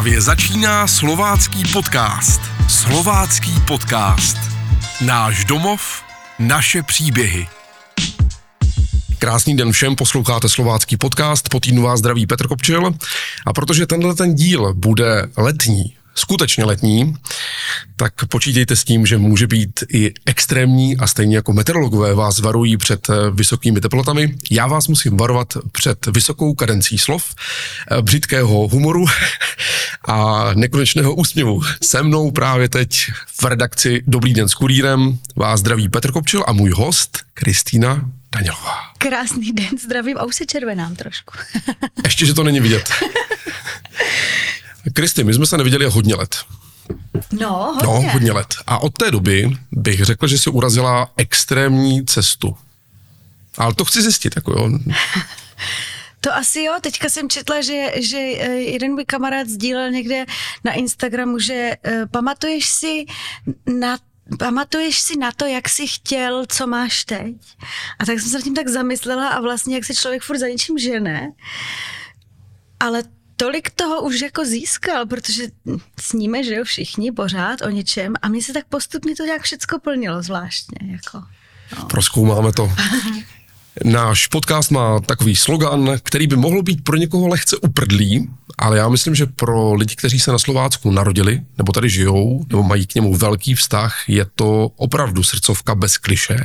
Právě začíná slovácký podcast. Slovácký podcast. Náš domov, naše příběhy. Krásný den všem, posloucháte slovácký podcast, po týdnu vás zdraví Petr Kopčil a protože tenhle ten díl bude letní, skutečně letní, tak počítejte s tím, že může být i extrémní a stejně jako meteorologové vás varují před eh, vysokými teplotami. Já vás musím varovat před vysokou kadencí slov, eh, břitkého humoru a nekonečného úsměvu. Se mnou právě teď v redakci Dobrý den s kurírem vás zdraví Petr Kopčil a můj host Kristýna Danělová. Krásný den, zdravím a už se červenám trošku. Ještě, že to není vidět. Kristi, my jsme se neviděli hodně let. No, hodně. No, hodně let. A od té doby bych řekl, že si urazila extrémní cestu. Ale to chci zjistit, jako jo. To asi jo, teďka jsem četla, že, že eh, jeden můj kamarád sdílel někde na Instagramu, že uh, pamatuješ si na Pamatuješ si na to, jak jsi chtěl, co máš teď? A tak jsem se nad tím tak zamyslela a vlastně, jak se člověk furt za něčím žene. Ale tolik toho už jako získal, protože sníme, že jo, všichni pořád o něčem a mně se tak postupně to nějak všecko plnilo zvláštně. Jako, no. Proskoumáme to. Náš podcast má takový slogan, který by mohl být pro někoho lehce uprdlý, ale já myslím, že pro lidi, kteří se na Slovácku narodili, nebo tady žijou, nebo mají k němu velký vztah, je to opravdu srdcovka bez kliše.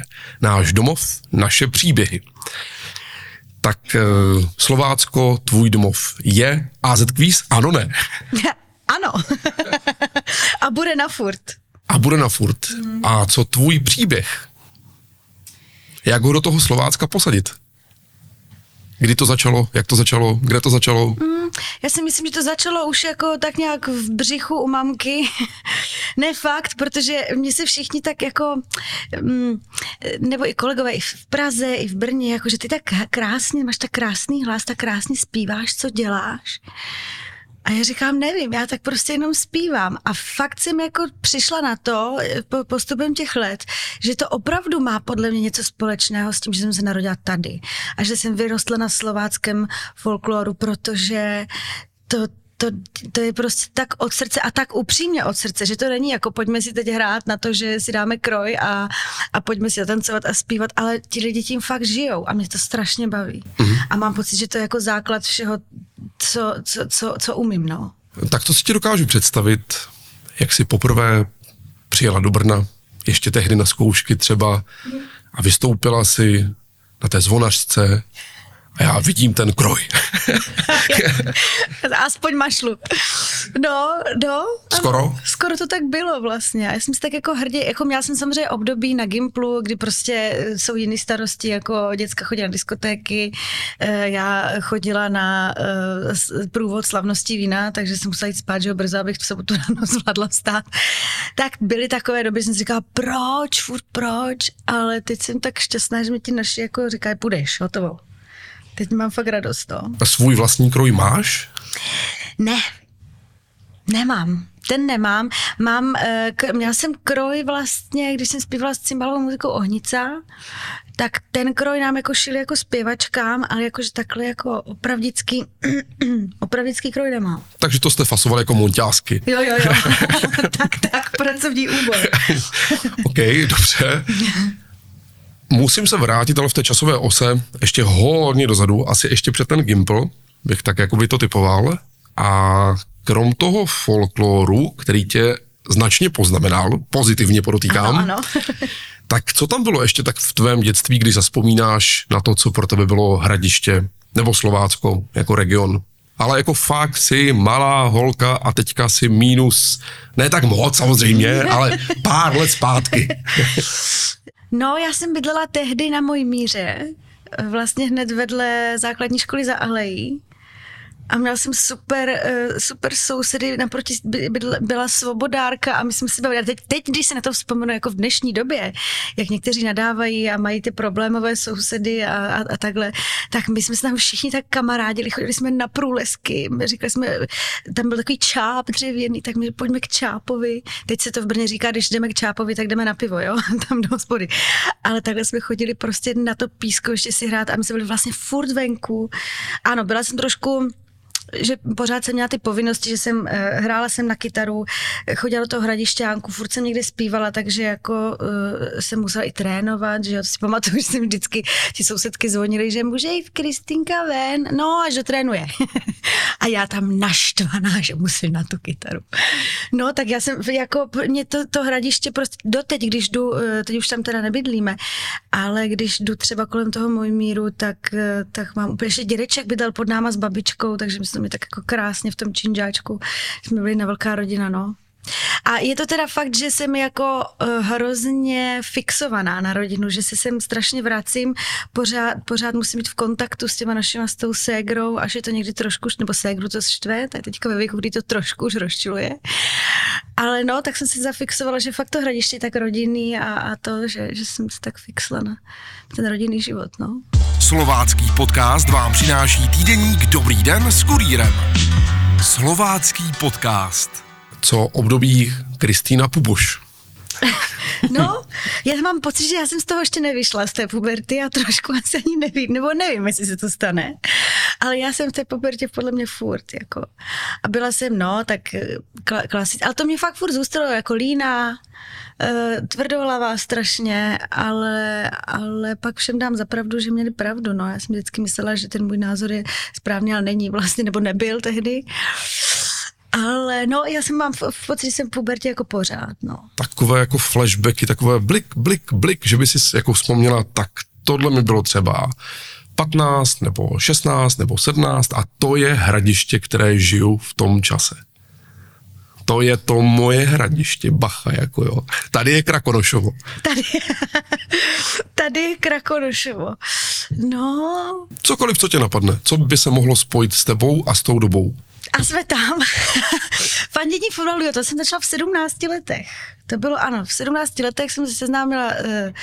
Náš domov, naše příběhy tak uh, Slovácko, tvůj domov je AZ Quiz? Ano, ne? ano. a bude na furt. A bude na furt. Hmm. A co tvůj příběh? Jak ho do toho Slovácka posadit? Kdy to začalo, jak to začalo, kde to začalo? Mm, já si myslím, že to začalo už jako tak nějak v břichu u mamky. ne fakt, protože mě se všichni tak jako, mm, nebo i kolegové i v Praze, i v Brně, jako že ty tak krásně, máš tak krásný hlas, tak krásně zpíváš, co děláš. A já říkám, nevím, já tak prostě jenom zpívám. A fakt jsem jako přišla na to po postupem těch let, že to opravdu má podle mě něco společného s tím, že jsem se narodila tady. A že jsem vyrostla na slováckém folkloru, protože to, to, to je prostě tak od srdce a tak upřímně od srdce, že to není jako pojďme si teď hrát na to, že si dáme kroj a, a pojďme si tancovat a zpívat, ale ti lidi tím fakt žijou a mě to strašně baví. Mm-hmm. A mám pocit, že to je jako základ všeho, co, co, co, co umím, no. Tak to si ti dokážu představit, jak si poprvé přijela do Brna, ještě tehdy na zkoušky třeba a vystoupila si na té zvonařce já vidím ten kroj. Aspoň mašlu. No, no. Skoro? Ano, skoro to tak bylo vlastně. Já jsem si tak jako hrdě, jako měla jsem samozřejmě období na Gimplu, kdy prostě jsou jiné starosti, jako děcka chodila na diskotéky, eh, já chodila na eh, průvod slavnosti vína, takže jsem musela jít spát, že brzo, abych v sobotu ráno zvládla stát. Tak byly takové doby, jsem si říkala, proč, furt proč, ale teď jsem tak šťastná, že mi ti naši jako říkají, půjdeš, hotovo. Teď mám fakt radost, to. A svůj vlastní kroj máš? Ne, nemám. Ten nemám. Mám, eh, k, měla jsem kroj vlastně, když jsem zpívala s cymbalovou muzikou Ohnica, tak ten kroj nám jako šili jako zpěvačkám, ale jakože takhle jako opravdický, opravdický kroj nemám. Takže to jste fasovali jako monťásky. Jo, jo, jo. tak, tak, pracovní úbor. OK, dobře. Musím se vrátit, ale v té časové ose ještě hodně dozadu, asi ještě před ten Gimple, bych tak jako by to typoval. A krom toho folkloru, který tě značně poznamenal, pozitivně podotýkám, ano, ano. tak co tam bylo ještě tak v tvém dětství, kdy zaspomínáš na to, co pro tebe bylo hradiště nebo Slovácko jako region? Ale jako fakt si malá holka a teďka si mínus, ne tak moc samozřejmě, ale pár let zpátky. No, já jsem bydlela tehdy na mojí míře, vlastně hned vedle základní školy za Alejí a měla jsem super, uh, super sousedy, naproti byla svobodárka a my jsme si bavili. Teď, teď, když se na to vzpomenu jako v dnešní době, jak někteří nadávají a mají ty problémové sousedy a, a, a takhle, tak my jsme se tam všichni tak kamarádili, chodili jsme na průlesky, říkali jsme, tam byl takový čáp dřevěný, tak my pojďme k čápovi. Teď se to v Brně říká, když jdeme k čápovi, tak jdeme na pivo, jo, tam do hospody. Ale takhle jsme chodili prostě na to písko ještě si hrát a my jsme byli vlastně furt venku. Ano, byla jsem trošku že pořád jsem měla ty povinnosti, že jsem eh, hrála jsem na kytaru, chodila do toho hradišťánku, furt jsem někde zpívala, takže jako uh, jsem musela i trénovat, že jo, to si pamatuju, že jsem vždycky, ti sousedky zvonily, že může jít Kristinka ven, no až trénuje. a já tam naštvaná, že musím na tu kytaru. No, tak já jsem, jako, mě to, to hradiště prostě doteď, když jdu, eh, teď už tam teda nebydlíme, ale když jdu třeba kolem toho můj míru, tak, tak mám úplně, ještě dědeček bydlel pod náma s babičkou, takže my jsme mi tak jako krásně v tom činžáčku, jsme byli na velká rodina, no. A je to teda fakt, že jsem jako uh, hrozně fixovaná na rodinu, že se sem strašně vracím, pořád, pořád musím být v kontaktu s těma našima, s tou ségrou, až je to někdy trošku, nebo ségru to štve, tak teďka ve věku, kdy to trošku už rozčiluje. Ale no, tak jsem si zafixovala, že fakt to hradiště je tak rodinný a, a to, že, že jsem se tak fixla na ten rodinný život, no. Slovácký podcast vám přináší týdeník Dobrý den s kurýrem. Slovácký podcast co období Kristýna Puboš. No, já mám pocit, že já jsem z toho ještě nevyšla, z té puberty a trošku asi ani nevím, nebo nevím, jestli se to stane, ale já jsem v té pubertě podle mě furt, jako. A byla jsem, no, tak kla- klasic, ale to mě fakt furt zůstalo, jako lína, uh, tvrdohlavá strašně, ale, ale pak všem dám zapravdu, že měli pravdu, no. Já jsem vždycky myslela, že ten můj názor je správný, ale není vlastně, nebo nebyl tehdy. Ale no, já jsem mám v, v pocit, že jsem v pubertě jako pořád, no. Takové jako flashbacky, takové blik, blik, blik, že by si jako vzpomněla, tak tohle mi bylo třeba 15 nebo 16 nebo 17 a to je hradiště, které žiju v tom čase. To je to moje hradiště, bacha, jako jo. Tady je Krakonošovo. Tady, tady je Krakonošovo. No. Cokoliv, co tě napadne, co by se mohlo spojit s tebou a s tou dobou? A jsme tam. Fandění fotbalu, to jsem začala v 17 letech. To bylo ano, v 17 letech jsem se seznámila uh,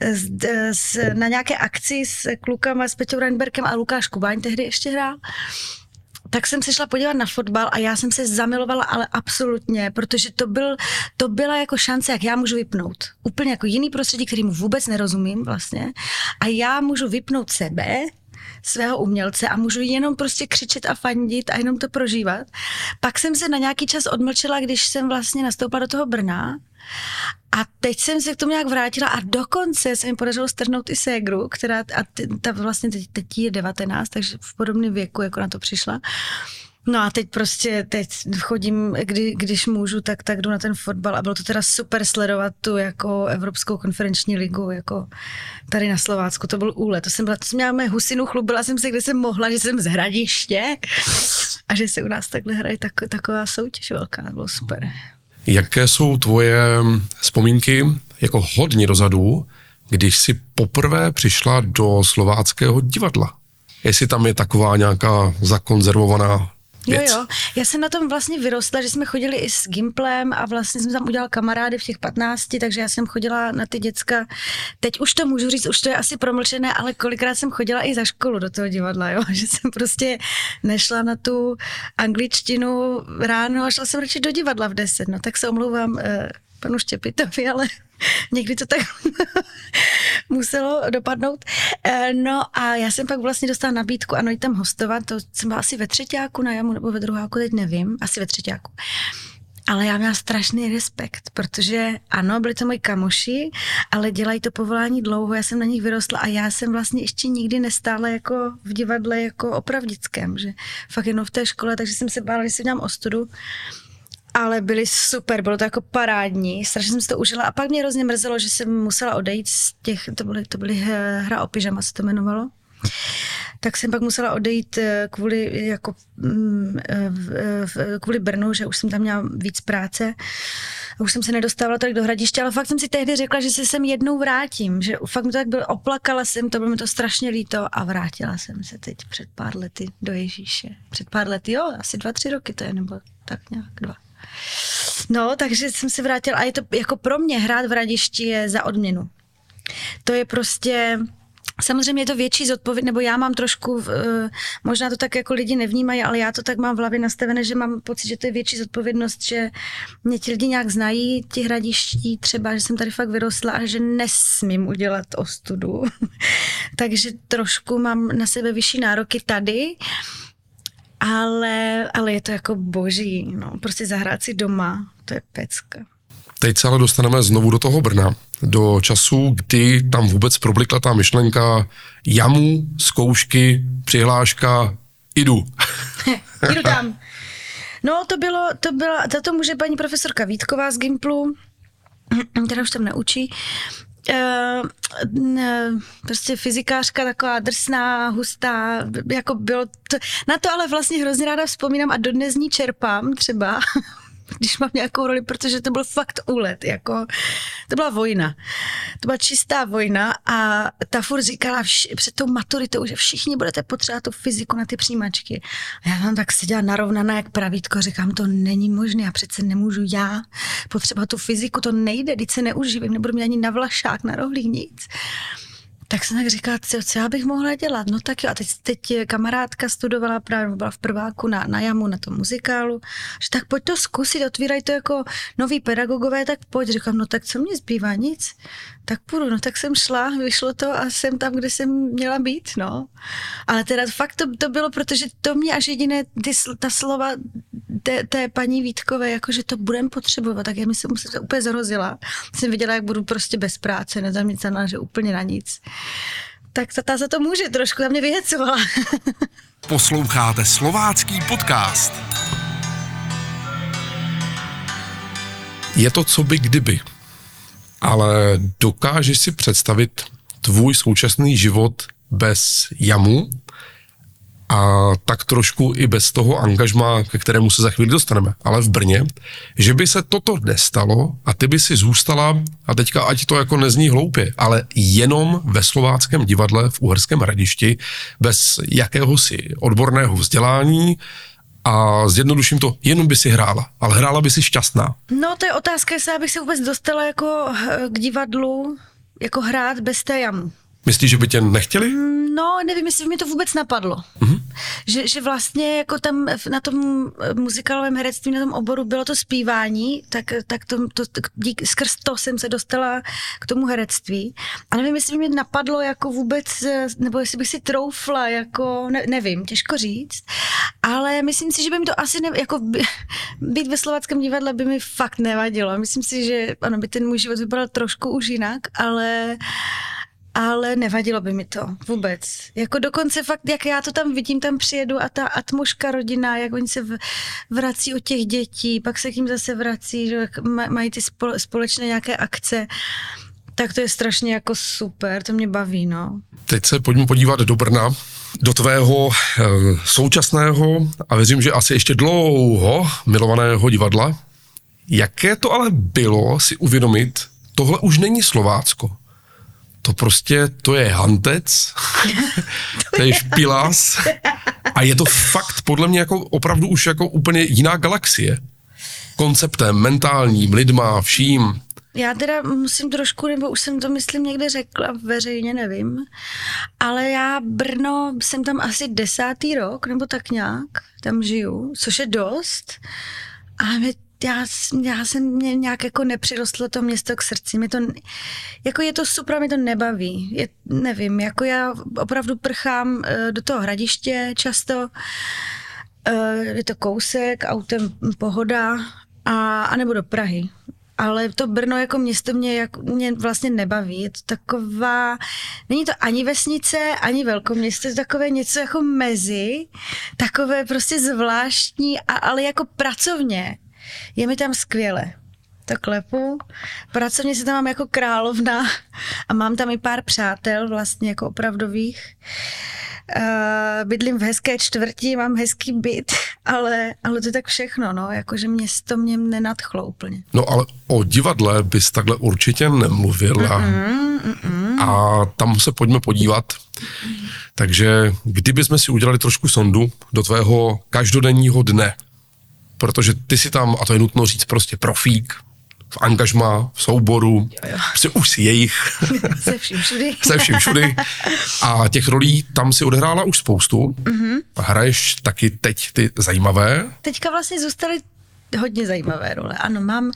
s, s, na nějaké akci s klukama, s Peťou Reinberkem a Lukáš Kubáň tehdy ještě hrál tak jsem se šla podívat na fotbal a já jsem se zamilovala, ale absolutně, protože to, byl, to byla jako šance, jak já můžu vypnout. Úplně jako jiný prostředí, kterým vůbec nerozumím vlastně. A já můžu vypnout sebe, svého umělce a můžu jenom prostě křičet a fandit a jenom to prožívat. Pak jsem se na nějaký čas odmlčela, když jsem vlastně nastoupila do toho Brna a teď jsem se k tomu nějak vrátila a dokonce se mi podařilo strhnout i ségru, která a ta vlastně teď, teď je 19, takže v podobném věku jako na to přišla. No a teď prostě, teď chodím, kdy, když můžu, tak, tak jdu na ten fotbal a bylo to teda super sledovat tu jako Evropskou konferenční ligu, jako tady na Slovácku, to byl úlet. To jsem byla, to jsem měla mé husinu, chlubila jsem se, kde jsem mohla, že jsem z hradiště a že se u nás takhle hraje tak, taková soutěž velká, bylo super. Jaké jsou tvoje vzpomínky jako hodně dozadu, když jsi poprvé přišla do slováckého divadla? Jestli tam je taková nějaká zakonzervovaná věc. Jo, jo. Já jsem na tom vlastně vyrostla, že jsme chodili i s Gimplem a vlastně jsem tam udělal kamarády v těch 15, takže já jsem chodila na ty děcka. Teď už to můžu říct, už to je asi promlčené, ale kolikrát jsem chodila i za školu do toho divadla, jo? že jsem prostě nešla na tu angličtinu ráno a šla jsem radši do divadla v 10. No tak se omlouvám eh, panu Štěpitovi, ale někdy to tak muselo dopadnout. Eh, no a já jsem pak vlastně dostala nabídku, ano, jít tam hostovat, to jsem byla asi ve třetíku na jamu nebo ve druháku, teď nevím, asi ve třetíku. Ale já měla strašný respekt, protože ano, byli to moji kamoši, ale dělají to povolání dlouho, já jsem na nich vyrostla a já jsem vlastně ještě nikdy nestála jako v divadle jako opravdickém, že fakt jenom v té škole, takže jsem se bála, že si dám ostudu ale byly super, bylo to jako parádní, strašně jsem si to užila a pak mě hrozně mrzelo, že jsem musela odejít z těch, to byly, to byly hra o pyžama se to jmenovalo, tak jsem pak musela odejít eh, kvůli, jako, mm, eh, kvůli Brnu, že už jsem tam měla víc práce už jsem se nedostávala tolik do hradiště, ale fakt jsem si tehdy řekla, že se sem jednou vrátím, že fakt mi to tak bylo, oplakala jsem, to bylo mi to strašně líto a vrátila jsem se teď před pár lety do Ježíše. Před pár lety, jo, asi dva, tři roky to je, nebo tak nějak dva. No, takže jsem se vrátila a je to jako pro mě hrát v radišti je za odměnu. To je prostě, Samozřejmě je to větší zodpovědnost, nebo já mám trošku, eh, možná to tak jako lidi nevnímají, ale já to tak mám v hlavě nastavené, že mám pocit, že to je větší zodpovědnost, že mě ti lidi nějak znají, ti hradiští třeba, že jsem tady fakt vyrostla a že nesmím udělat ostudu. Takže trošku mám na sebe vyšší nároky tady ale, ale je to jako boží, no, prostě zahrát si doma, to je pecka. Teď se ale dostaneme znovu do toho Brna, do času, kdy tam vůbec problikla ta myšlenka jamu, zkoušky, přihláška, jdu. jdu tam. No, to bylo, to byla, za to může paní profesorka Vítková z Gimplu, která už tam neučí. Uh, ne, prostě fyzikářka taková drsná, hustá, jako bylo to, na to ale vlastně hrozně ráda vzpomínám a dodnes ní čerpám třeba, když mám nějakou roli, protože to byl fakt úlet, jako, to byla vojna. To byla čistá vojna a ta furt říkala vš- před tou maturitou, že všichni budete potřebovat tu fyziku na ty přijímačky. A já tam tak seděla narovnaná jak pravítko, říkám, to není možné, já přece nemůžu já potřebovat tu fyziku, to nejde, teď se neužívím, nebudu mít ani na vlašák, na rohlík, nic tak jsem tak říkala, co, já bych mohla dělat? No tak jo, a teď, teď kamarádka studovala právě, byla v prváku na, na jamu, na tom muzikálu, že tak pojď to zkusit, otvírají to jako noví pedagogové, tak pojď. Říkám, no tak co mě zbývá, nic. Tak půjdu, no tak jsem šla, vyšlo to a jsem tam, kde jsem měla být, no. Ale teda fakt to, to bylo, protože to mě až jediné, ty, ta slova té, té paní Vítkové, jako že to budem potřebovat, tak já mi se musím úplně zarozila. Jsem viděla, jak budu prostě bez práce, nezaměstnaná, že úplně na nic. Tak ta, ta za to může trošku, ta mě vyhecovala. Posloucháte slovácký podcast. Je to co by kdyby, ale dokážeš si představit tvůj současný život bez jamu, a tak trošku i bez toho angažma, ke kterému se za chvíli dostaneme, ale v Brně, že by se toto nestalo a ty by si zůstala, a teďka ať to jako nezní hloupě, ale jenom ve slováckém divadle v Uherském hradišti, bez jakéhosi odborného vzdělání, a zjednoduším to, jenom by si hrála, ale hrála by si šťastná. No to je otázka, jestli bych se vůbec dostala jako eh, k divadlu, jako hrát bez té jamu. Myslíš, že by tě nechtěli? No, nevím, jestli by mi to vůbec napadlo. Mm-hmm. Že, že vlastně jako tam na tom muzikálovém herectví, na tom oboru bylo to zpívání, tak, tak to, to, dík, skrz to jsem se dostala k tomu herectví. A nevím, jestli by mi napadlo jako vůbec, nebo jestli bych si troufla, jako ne, nevím, těžko říct. Ale myslím si, že by mi to asi, ne, jako by, být ve slovackém divadle by mi fakt nevadilo. Myslím si, že ano, by ten můj život vypadal trošku už jinak, ale ale nevadilo by mi to vůbec. Jako dokonce fakt, jak já to tam vidím, tam přijedu a ta atmoška rodina, jak oni se vrací od těch dětí, pak se k ním zase vrací, že mají ty společné nějaké akce, tak to je strašně jako super, to mě baví, no. Teď se pojďme podívat do Brna, do tvého e, současného a věřím, že asi ještě dlouho milovaného divadla. Jaké to ale bylo si uvědomit, tohle už není Slovácko to prostě, to je hantec, to je špilas a je to fakt podle mě jako opravdu už jako úplně jiná galaxie. Konceptem, mentálním, lidma, vším. Já teda musím trošku, nebo už jsem to myslím někde řekla veřejně, nevím, ale já Brno jsem tam asi desátý rok, nebo tak nějak, tam žiju, což je dost. A mě já, já jsem mě nějak jako nepřirostlo to město k srdci. Mě to, jako je to super, mě to nebaví. Je, nevím, jako já opravdu prchám uh, do toho hradiště často. Uh, je to kousek, autem pohoda a, a nebo do Prahy. Ale to Brno jako město mě, jak, mě vlastně nebaví. Je to taková, není to ani vesnice, ani velkoměsto, je to takové něco jako mezi, takové prostě zvláštní, a, ale jako pracovně. Je mi tam skvěle. To klepu. Pracovně se tam mám jako královna a mám tam i pár přátel vlastně jako opravdových. Uh, bydlím v hezké čtvrti, mám hezký byt, ale, ale to je tak všechno, no, jakože město mě nenadchlo úplně. No ale o divadle bys takhle určitě nemluvila. Mm-mm, mm-mm. A tam se pojďme podívat. Takže kdybychom si udělali trošku sondu do tvého každodenního dne, protože ty si tam, a to je nutno říct, prostě profík, v angažma, v souboru, jo, jo. prostě už si jejich. Se vším všudy. Se vším všudy. A těch rolí tam si odehrála už spoustu. Mm-hmm. Hraješ taky teď ty zajímavé. Teďka vlastně zůstaly hodně zajímavé role. Ano, mám,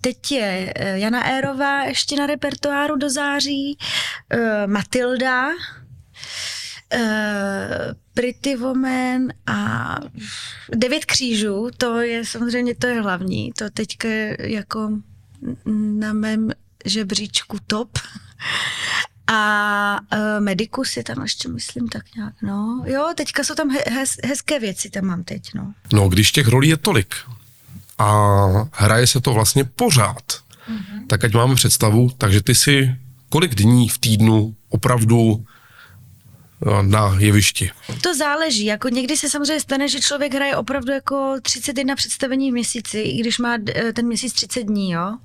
teď je eh, Jana Érová ještě na repertoáru do září, uh, Matilda, Pretty Woman a Devět křížů, to je samozřejmě, to je hlavní, to teďka je jako na mém žebříčku top. A uh, Medicus je tam ještě, myslím, tak nějak, no. Jo, teďka jsou tam hez, hezké věci, tam mám teď, no. No, když těch rolí je tolik a hraje se to vlastně pořád, mm-hmm. tak ať máme představu, takže ty si kolik dní v týdnu opravdu na jevišti? To záleží, jako někdy se samozřejmě stane, že člověk hraje opravdu jako 31 představení v měsíci, i když má ten měsíc 30 dní, jo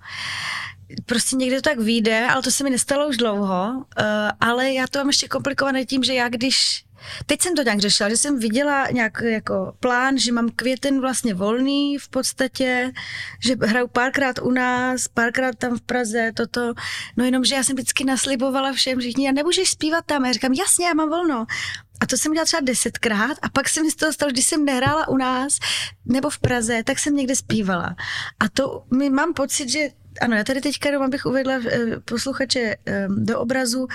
prostě někde to tak vyjde, ale to se mi nestalo už dlouho, uh, ale já to mám ještě komplikované tím, že já když Teď jsem to nějak řešila, že jsem viděla nějak jako plán, že mám květen vlastně volný v podstatě, že hraju párkrát u nás, párkrát tam v Praze, toto. No jenom, že já jsem vždycky naslibovala všem, že já nemůžeš zpívat tam. Já říkám, jasně, já mám volno. A to jsem dělala třeba desetkrát a pak jsem mi z toho stalo, když jsem nehrála u nás nebo v Praze, tak jsem někde zpívala. A to mi mám pocit, že ano, já tady teďka jenom abych uvedla eh, posluchače eh, do obrazu,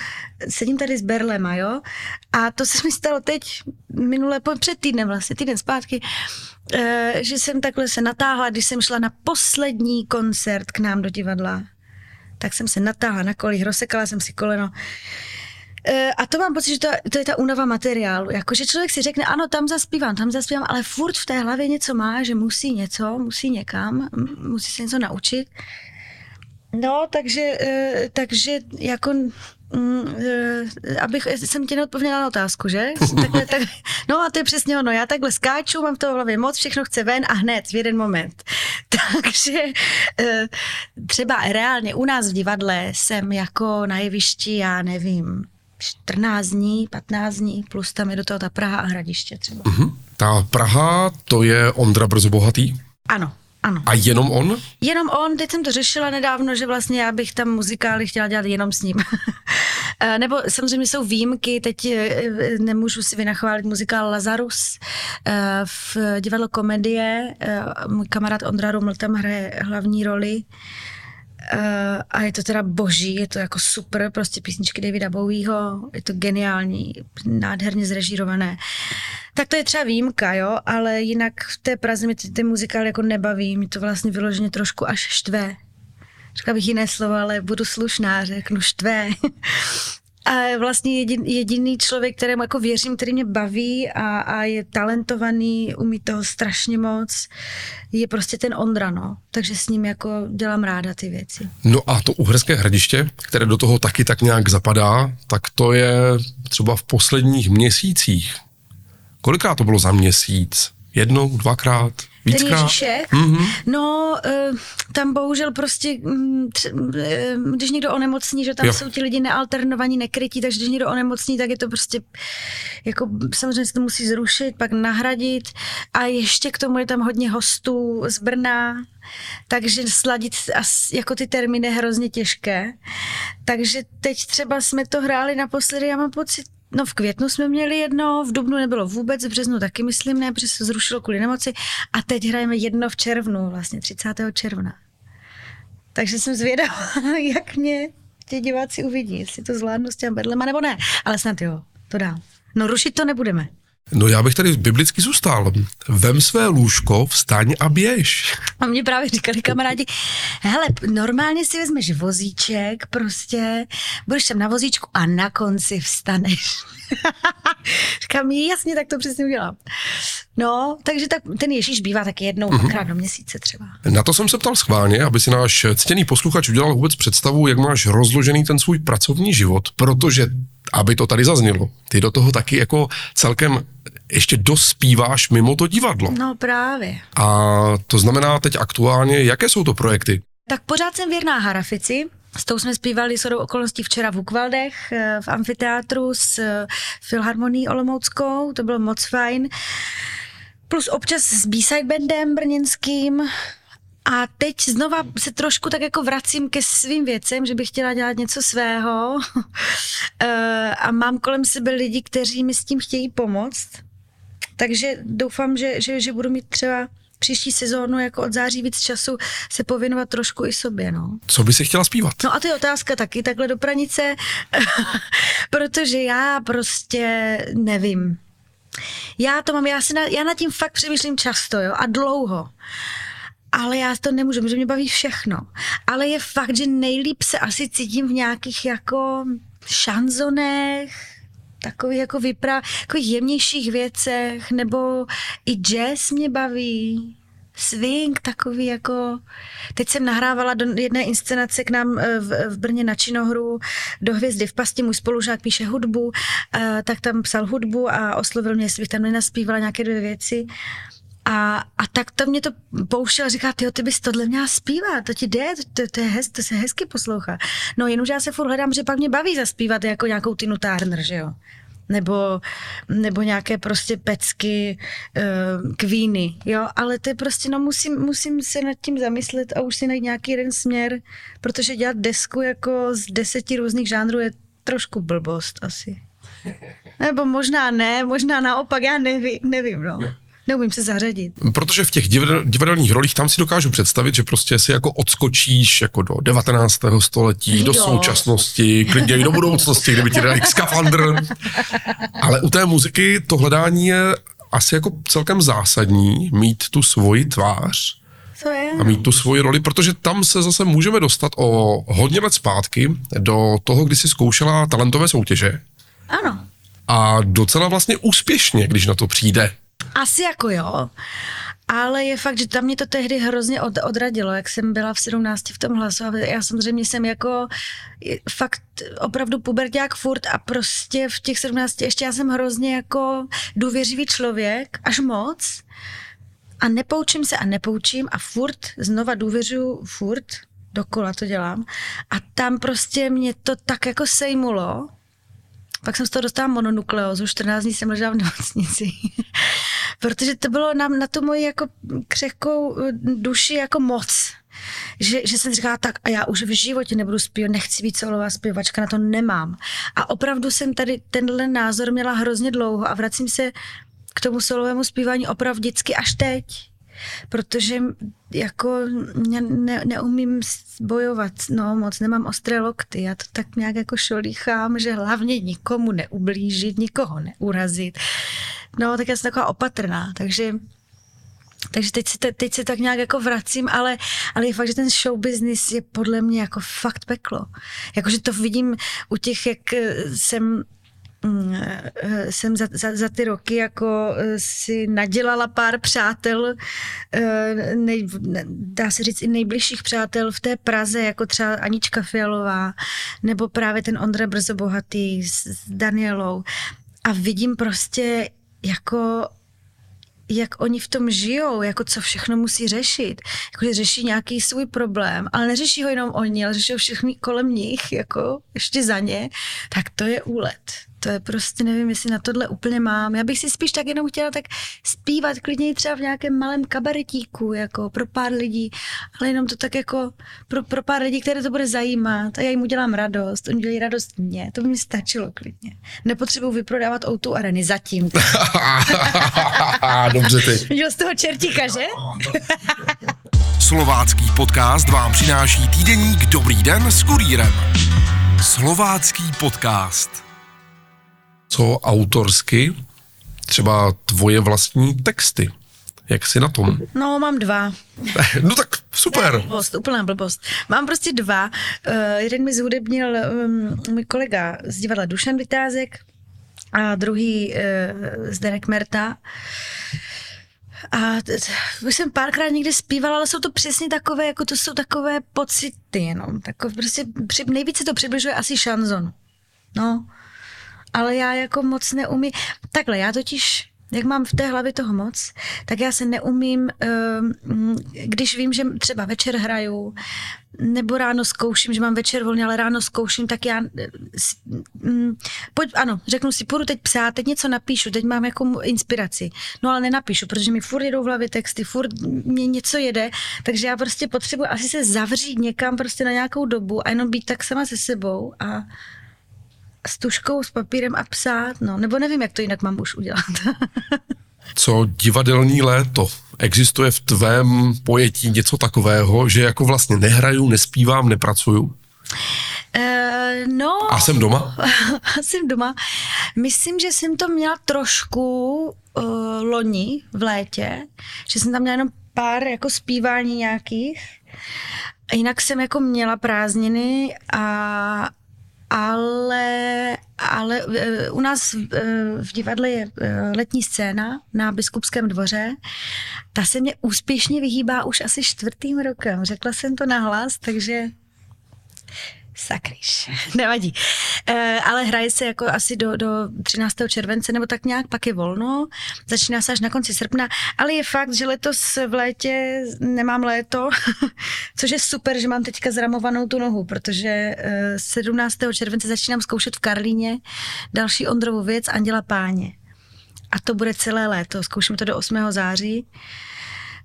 sedím tady s Berlema, jo, a to se mi stalo teď, minule, před týdnem vlastně, týden zpátky, eh, že jsem takhle se natáhla, když jsem šla na poslední koncert k nám do divadla, tak jsem se natáhla na kolích, rozsekala jsem si koleno, a to mám pocit, že to, to je ta únava materiálu. Jakože člověk si řekne, ano, tam zaspívám, tam zaspívám, ale furt v té hlavě něco má, že musí něco, musí někam, musí se něco naučit. No, takže, eh, takže jako Mm, eh, abych, jsem tě neodpověděla na otázku, že? Takhle, tak, no a to je přesně ono, já takhle skáču, mám to v hlavě moc, všechno chce ven a hned v jeden moment. Takže eh, třeba reálně u nás v divadle jsem jako na jevišti, já nevím, 14 dní, 15 dní, plus tam je do toho ta Praha a Hradiště třeba. Uh-huh. Ta Praha, to je Ondra Brzo Bohatý? Ano. Ano. A jenom on? Jenom on, teď jsem to řešila nedávno, že vlastně já bych tam muzikály chtěla dělat jenom s ním. Eh, nebo samozřejmě jsou výjimky, teď eh, nemůžu si vynachválit muzikál Lazarus eh, v divadlo komedie. Můj kamarád Ondra Ruml tam hraje hlavní roli. Uh, a je to teda boží, je to jako super, prostě písničky Davida Bowieho, je to geniální, nádherně zrežírované. Tak to je třeba výjimka, jo, ale jinak v té Praze mi ty, ty muzikály jako nebaví, mi to vlastně vyloženě trošku až štve. Řekla bych jiné slovo, ale budu slušná, řeknu štve. A vlastně jedin, jediný člověk, kterému jako věřím, který mě baví a, a je talentovaný, umí toho strašně moc, je prostě ten Ondra, no. Takže s ním jako dělám ráda ty věci. No a to uherské hradiště, které do toho taky tak nějak zapadá, tak to je třeba v posledních měsících. Kolikrát to bylo za měsíc? Jednou, dvakrát? Víckrát? Ten Ježíšek? Mm-hmm. No, uh, tam bohužel prostě, tři, uh, když někdo onemocní, že tam jo. jsou ti lidi nealternovaní, nekrytí, takže když někdo onemocní, tak je to prostě, jako samozřejmě se to musí zrušit, pak nahradit a ještě k tomu je tam hodně hostů z Brna, takže sladit jako ty termíny je hrozně těžké. Takže teď třeba jsme to hráli naposledy, já mám pocit, No v květnu jsme měli jedno, v dubnu nebylo vůbec, v březnu taky myslím ne, protože se zrušilo kvůli nemoci a teď hrajeme jedno v červnu, vlastně 30. června. Takže jsem zvědavá, jak mě ti diváci uvidí, jestli to zvládnu s těm bedlema nebo ne, ale snad jo, to dám. No rušit to nebudeme. No já bych tady biblicky zůstal. Vem své lůžko, vstaň a běž. A mě právě říkali kamarádi, hele, normálně si vezmeš vozíček, prostě budeš tam na vozíčku a na konci vstaneš. Říkám, jasně, tak to přesně udělám. No, takže tak, ten Ježíš bývá taky jednou, mm-hmm. krát do měsíce třeba. Na to jsem se ptal schválně, aby si náš ctěný posluchač udělal vůbec představu, jak máš rozložený ten svůj pracovní život, protože, aby to tady zaznělo, ty do toho taky jako celkem ještě dospíváš mimo to divadlo. No právě. A to znamená teď aktuálně, jaké jsou to projekty? Tak pořád jsem věrná Harafici, s tou jsme zpívali shodou okolností včera v Ukvaldech eh, v amfiteátru s eh, Filharmonií Olomouckou, to bylo moc fajn. Plus občas s B-side bandem brněnským, a teď znova se trošku tak jako vracím ke svým věcem, že bych chtěla dělat něco svého eh, a mám kolem sebe lidi, kteří mi s tím chtějí pomoct. Takže doufám, že, že, že budu mít třeba příští sezónu jako od září víc času se pověnovat trošku i sobě, no. Co by si chtěla zpívat? No a to je otázka taky takhle do pranice, protože já prostě nevím. Já to mám, já, si na, já nad tím fakt přemýšlím často, jo, a dlouho. Ale já to nemůžu, protože mě baví všechno. Ale je fakt, že nejlíp se asi cítím v nějakých jako šanzonech, takových jako vypra, jako jemnějších věcech, nebo i jazz mě baví, swing takový jako... Teď jsem nahrávala do jedné inscenace k nám eh, v, v Brně na Činohru do Hvězdy v pasti, můj spolužák píše hudbu, uh, tak tam psal hudbu a oslovil mě, jestli bych tam nenaspívala nějaké dvě věci. A, a tak to mě to pouštěl říká, ty ty bys tohle měla zpívat, to ti jde, to, to, je hez, to se hezky poslouchá. No jenomže já se furt hledám, že pak mě baví zaspívat jako nějakou Tinu Turner, že jo nebo, nebo nějaké prostě pecky, uh, kvíny, jo, ale to je prostě, no musím, musím se nad tím zamyslet a už si najít nějaký jeden směr, protože dělat desku jako z deseti různých žánrů je trošku blbost asi. Nebo možná ne, možná naopak, já nevím, nevím, no. Neumím se zařadit. Protože v těch divadelních rolích tam si dokážu představit, že prostě si jako odskočíš jako do 19. století, do současnosti, klidně i do budoucnosti, kdyby ti dali skafandr. Ale u té muziky to hledání je asi jako celkem zásadní, mít tu svoji tvář, to je. A mít tu svoji roli, protože tam se zase můžeme dostat o hodně let zpátky do toho, kdy si zkoušela talentové soutěže. Ano. A docela vlastně úspěšně, když na to přijde. Asi jako jo. Ale je fakt, že tam mě to tehdy hrozně od, odradilo, jak jsem byla v 17 v tom hlasu a já samozřejmě jsem jako fakt opravdu puberták furt a prostě v těch 17 ještě já jsem hrozně jako důvěřivý člověk, až moc. A nepoučím se a nepoučím a furt znova důvěřuju, furt dokola to dělám. A tam prostě mě to tak jako sejmulo, pak jsem z toho dostala mononukleózu, 14 dní jsem ležela v nemocnici. Protože to bylo na, na tu moji jako křehkou eh, duši jako moc. Že, že jsem říkala, tak a já už v životě nebudu zpívat, nechci být solová zpěvačka, na to nemám. A opravdu jsem tady tenhle názor měla hrozně dlouho a vracím se k tomu solovému zpívání opravdu vždycky až teď protože jako ne, neumím bojovat, no moc nemám ostré lokty, já to tak nějak jako šolíchám, že hlavně nikomu neublížit, nikoho neurazit. No, tak já jsem taková opatrná, takže takže teď se, teď se tak nějak jako vracím, ale, ale je fakt, že ten show business je podle mě jako fakt peklo. Jakože to vidím u těch, jak jsem eh, jsem za, za, za ty roky jako eh, si nadělala pár přátel, eh, nej, dá se říct i nejbližších přátel v té Praze, jako třeba Anička Fialová, nebo právě ten Ondra Brzo Bohatý s, s Danielou. A vidím prostě jako jak oni v tom žijou, jako co všechno musí řešit. Jako, že řeší nějaký svůj problém, ale neřeší ho jenom oni, ale řeší ho všichni kolem nich, jako ještě za ně, tak to je úlet to je prostě, nevím, jestli na tohle úplně mám. Já bych si spíš tak jenom chtěla tak zpívat klidně třeba v nějakém malém kabaretíku, jako pro pár lidí, ale jenom to tak jako pro, pro pár lidí, které to bude zajímat a já jim udělám radost, oni dělají radost mě, to by mi stačilo klidně. Nepotřebuji vyprodávat o areny zatím. Dobře ty. Viděl z toho čertíka, že? Slovácký podcast vám přináší týdeník Dobrý den s kurýrem. Slovácký podcast co autorsky, třeba tvoje vlastní texty. Jak jsi na tom? No, mám dva. no tak super. Ne, blbost, úplná blbost. Mám prostě dva. Uh, jeden mi zhudebnil um, můj kolega z divadla Dušan Vytázek a druhý uh, Zdenek Merta. A už jsem párkrát někde zpívala, ale jsou to přesně takové, jako to jsou takové pocity jenom. Takové, prostě při, nejvíce to přibližuje asi šanzon. No, ale já jako moc neumím. Takhle, já totiž jak mám v té hlavě toho moc, tak já se neumím, ehm, když vím, že třeba večer hraju, nebo ráno zkouším, že mám večer volně, ale ráno zkouším, tak já, mm, pojď, ano, řeknu si, půjdu teď psát, teď něco napíšu, teď mám jako inspiraci, no ale nenapíšu, protože mi furt jedou v hlavě texty, furt mě něco jede, takže já prostě potřebuji asi se zavřít někam prostě na nějakou dobu a jenom být tak sama se sebou a s tuškou, s papírem a psát, no, nebo nevím, jak to jinak mám už udělat. Co divadelní léto? Existuje v tvém pojetí něco takového, že jako vlastně nehraju, nespívám, nepracuju? Uh, no... A jsem doma? jsem doma. Myslím, že jsem to měla trošku uh, loni v létě, že jsem tam měla jenom pár jako zpívání nějakých. Jinak jsem jako měla prázdniny a ale, ale eh, u nás v divadle je eh, letní scéna na Biskupském dvoře. Ta se mě úspěšně vyhýbá už asi čtvrtým rokem. Řekla jsem to nahlas, takže Sakryš, nevadí. E, ale hraje se jako asi do, do 13. července, nebo tak nějak, pak je volno, začíná se až na konci srpna, ale je fakt, že letos v létě nemám léto, což je super, že mám teďka zramovanou tu nohu, protože e, 17. července začínám zkoušet v Karlíně další Ondrovu věc Anděla Páně. A to bude celé léto, zkouším to do 8. září.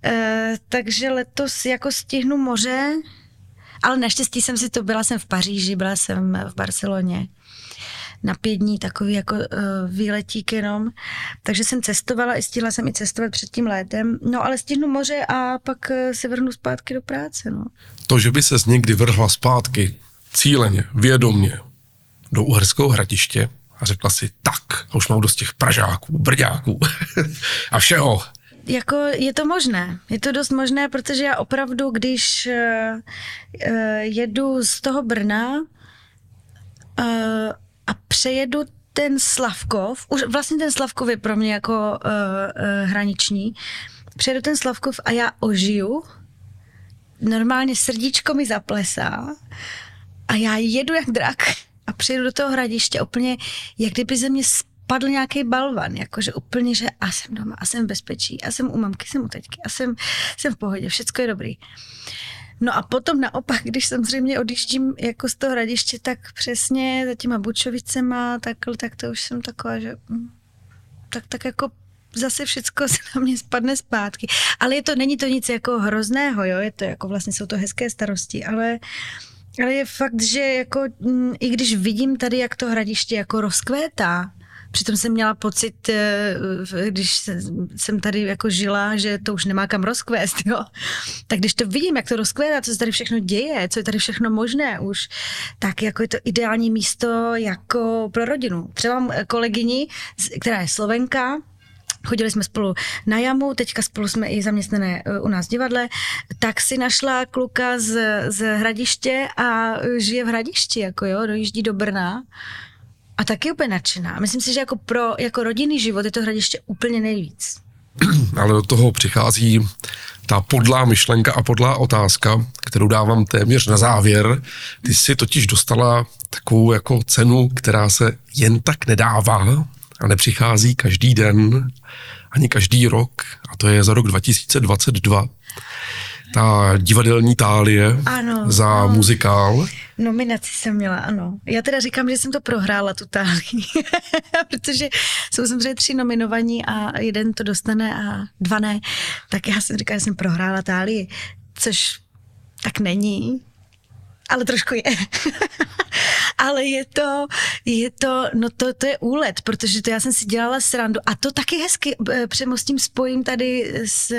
E, takže letos jako stihnu moře, ale naštěstí jsem si to, byla jsem v Paříži, byla jsem v Barceloně na pět dní takový jako uh, výletík jenom. Takže jsem cestovala, i stihla jsem i cestovat před tím létem. No ale stihnu moře a pak uh, se vrhnu zpátky do práce. No. To, že by se někdy vrhla zpátky cíleně, vědomně do Uherského hradiště a řekla si tak, a už mám dost těch Pražáků, Brďáků a všeho, jako je to možné. Je to dost možné, protože já opravdu, když uh, jedu z toho Brna uh, a přejedu ten Slavkov, už vlastně ten Slavkov je pro mě jako uh, uh, hraniční, přejedu ten Slavkov a já ožiju, normálně srdíčko mi zaplesá a já jedu jak drak a přijedu do toho hradiště úplně, jak kdyby ze mě padl nějaký balvan, jakože úplně, že a jsem doma, a jsem v bezpečí, a jsem u mamky, jsem u teďky, a jsem, jsem v pohodě, všechno je dobrý. No a potom naopak, když samozřejmě odjíždím jako z toho hradiště, tak přesně za těma Bučovicema, tak, tak to už jsem taková, že hm, tak, tak jako zase všechno se na mě spadne zpátky. Ale je to, není to nic jako hrozného, jo, je to jako vlastně jsou to hezké starosti, ale ale je fakt, že jako, hm, i když vidím tady, jak to hradiště jako rozkvétá, Přitom jsem měla pocit, eh, když jsem tady jako žila, že to už nemá kam rozkvést, jo. Tak když to vidím, jak to rozkvétá, co se tady všechno děje, co je tady všechno možné už, tak jako je to ideální místo jako pro rodinu. Třeba mám kolegyni, která je Slovenka, Chodili jsme spolu na jamu, teďka spolu jsme i zaměstnané eh, u nás v divadle, tak si našla kluka z, z hradiště a žije v hradišti, jako jo, dojíždí do Brna a taky úplně nadšená. Myslím si, že jako pro jako rodinný život je to hradiště úplně nejvíc. Ale do toho přichází ta podlá myšlenka a podlá otázka, kterou dávám téměř na závěr. Ty jsi totiž dostala takovou jako cenu, která se jen tak nedává a nepřichází každý den, ani každý rok, a to je za rok 2022 ta divadelní tálie ano, za ano. muzikál. Nominaci jsem měla, ano. Já teda říkám, že jsem to prohrála, tu tálii, protože jsou samozřejmě tři nominovaní a jeden to dostane a dva ne. Tak já jsem říkala, že jsem prohrála tálii, což tak není, ale trošku je. ale je to, je to, no to, to je úlet, protože to já jsem si dělala srandu a to taky hezky eh, přemostím spojím tady s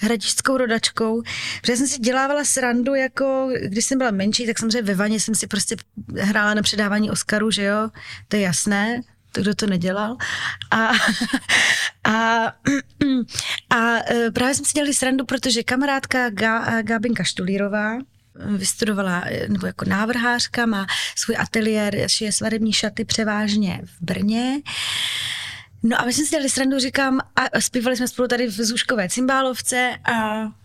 hradišskou rodačkou, protože jsem si dělávala srandu, jako když jsem byla menší, tak samozřejmě ve vaně jsem si prostě hrála na předávání Oscaru, že jo, to je jasné, to kdo to nedělal. A, a, a e, právě jsme si dělali srandu, protože kamarádka Gá, Gábinka Štulírová, vystudovala e, nebo jako návrhářka, má svůj ateliér, šije svarební šaty převážně v Brně. No a my jsme si dělali srandu, říkám, a zpívali jsme spolu tady v Zuškové cymbálovce a,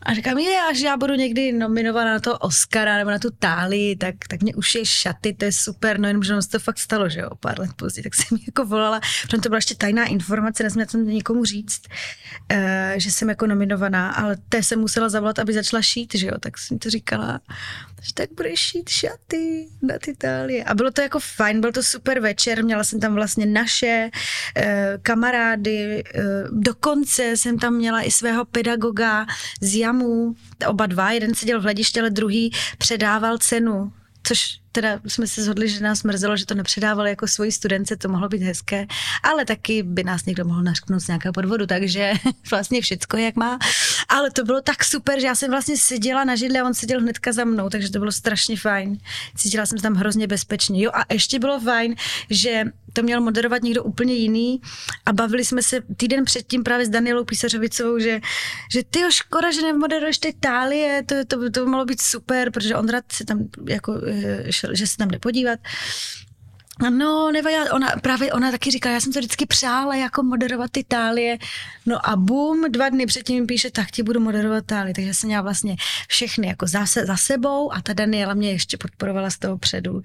a říkám, je, až já budu někdy nominovaná na to Oscara nebo na tu Tálii, tak, tak mě už je šaty, to je super, no jenom, že se to fakt stalo, že jo, pár let později, tak jsem jako volala, protože to byla ještě tajná informace, nesměla jsem to nikomu říct, uh, že jsem jako nominovaná, ale té jsem musela zavolat, aby začala šít, že jo, tak jsem to říkala, že tak budeš šít šaty na ty Itálie. A bylo to jako fajn, byl to super večer, měla jsem tam vlastně naše uh, kamarády, uh, dokonce jsem tam měla i svého pedagoga z Jamu, oba dva, jeden seděl v hledišti, ale druhý předával cenu, což teda jsme se shodli, že nás mrzelo, že to nepředávali jako svoji studence, to mohlo být hezké, ale taky by nás někdo mohl nařknout z nějakého podvodu, takže vlastně všecko jak má. Ale to bylo tak super, že já jsem vlastně seděla na židli a on seděl hnedka za mnou, takže to bylo strašně fajn. Cítila jsem se tam hrozně bezpečně. Jo a ještě bylo fajn, že to měl moderovat někdo úplně jiný a bavili jsme se týden předtím právě s Danielou Písařovicovou, že, že ty škoda, že nemoderuješ ty tálie, to, to, to mohlo být super, protože Ondra se tam jako eh, šel, že se tam jde podívat. No, nevadí, ona, právě ona taky říká, já jsem to vždycky přála jako moderovat Itálie. No a bum, dva dny předtím mi píše, tak ti budu moderovat Itálie. Takže jsem měla vlastně všechny jako za, za sebou a ta Daniela mě ještě podporovala z toho předu.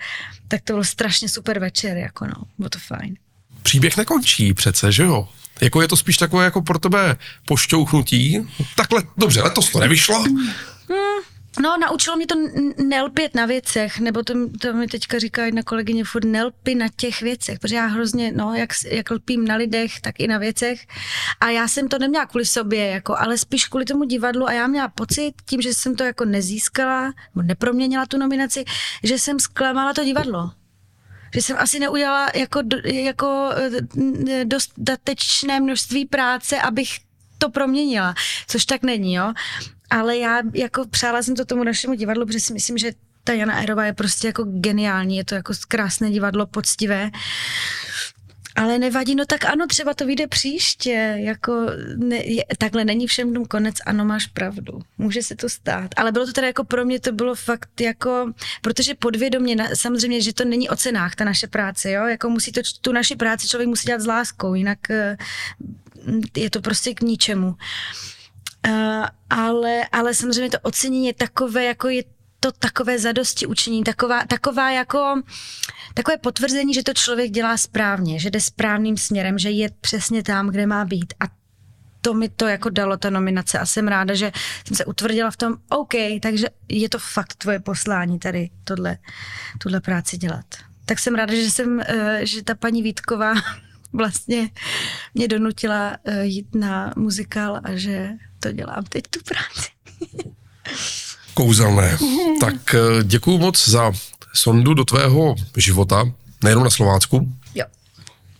Tak to byl strašně super večer, jako no, bylo to fajn. Příběh nekončí přece, že jo? Jako je to spíš takové jako pro tebe pošťouchnutí. Takhle, dobře, letos to nevyšlo. Hmm, No, naučilo mě to nelpět na věcech, nebo to, to mi teďka říká jedna kolegyně, furt nelpy na těch věcech, protože já hrozně, no, jak, jak lpím na lidech, tak i na věcech. A já jsem to neměla kvůli sobě, jako, ale spíš kvůli tomu divadlu a já měla pocit, tím, že jsem to jako nezískala, nebo neproměnila tu nominaci, že jsem zklamala to divadlo že jsem asi neudělala jako, jako eh, dostatečné množství práce, abych to proměnila, což tak není, jo ale já jako přála jsem to tomu našemu divadlu, protože si myslím, že ta Jana Erová je prostě jako geniální, je to jako krásné divadlo, poctivé. Ale nevadí, no tak ano, třeba to vyjde příště, jako ne, je, takhle není všem dům konec, ano, máš pravdu, může se to stát. Ale bylo to teda jako pro mě, to bylo fakt jako, protože podvědomě, samozřejmě, že to není o cenách, ta naše práce, jo, jako musí to, tu naši práci člověk musí dělat s láskou, jinak eh, je to prostě k ničemu. Uh, ale, ale samozřejmě to ocenění je takové, jako je to takové zadosti učení, taková, taková jako, takové potvrzení, že to člověk dělá správně, že jde správným směrem, že je přesně tam, kde má být. A to mi to jako dalo, ta nominace. A jsem ráda, že jsem se utvrdila v tom, OK, takže je to fakt tvoje poslání tady tohle, tuhle práci dělat. Tak jsem ráda, že jsem, eh, že ta paní Vítková vlastně mě donutila eh, jít na muzikál a že to dělám teď tu práci. Kouzelné. Tak eh, děkuju moc za sondu do tvého života, nejenom na Slovácku. Jo.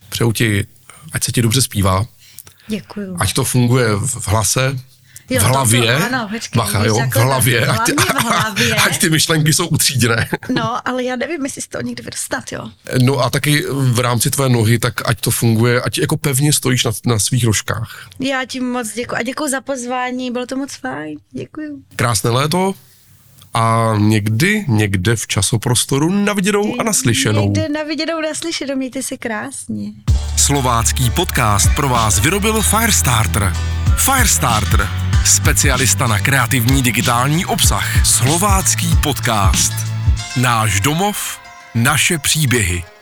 Přeju ti, ať se ti dobře zpívá. Děkuju. Ať to funguje v hlase, Jo, v hlavě, to, ano, počkej, bacha, jo, v hlavě, ať, ty, v hlavě. ať ty myšlenky jsou utříděné. No, ale já nevím, jestli z toho někdy dostat, jo. No a taky v rámci tvé nohy, tak ať to funguje, ať jako pevně stojíš na, na svých rožkách. Já ti moc děkuji a děkuji za pozvání, bylo to moc fajn, děkuji. Krásné léto, a někdy, někde v časoprostoru na viděnou a naslyšenou. Někde na viděnou naslyšenou, mějte se krásně. Slovácký podcast pro vás vyrobil Firestarter. Firestarter specialista na kreativní digitální obsah. Slovácký podcast. Náš domov, naše příběhy.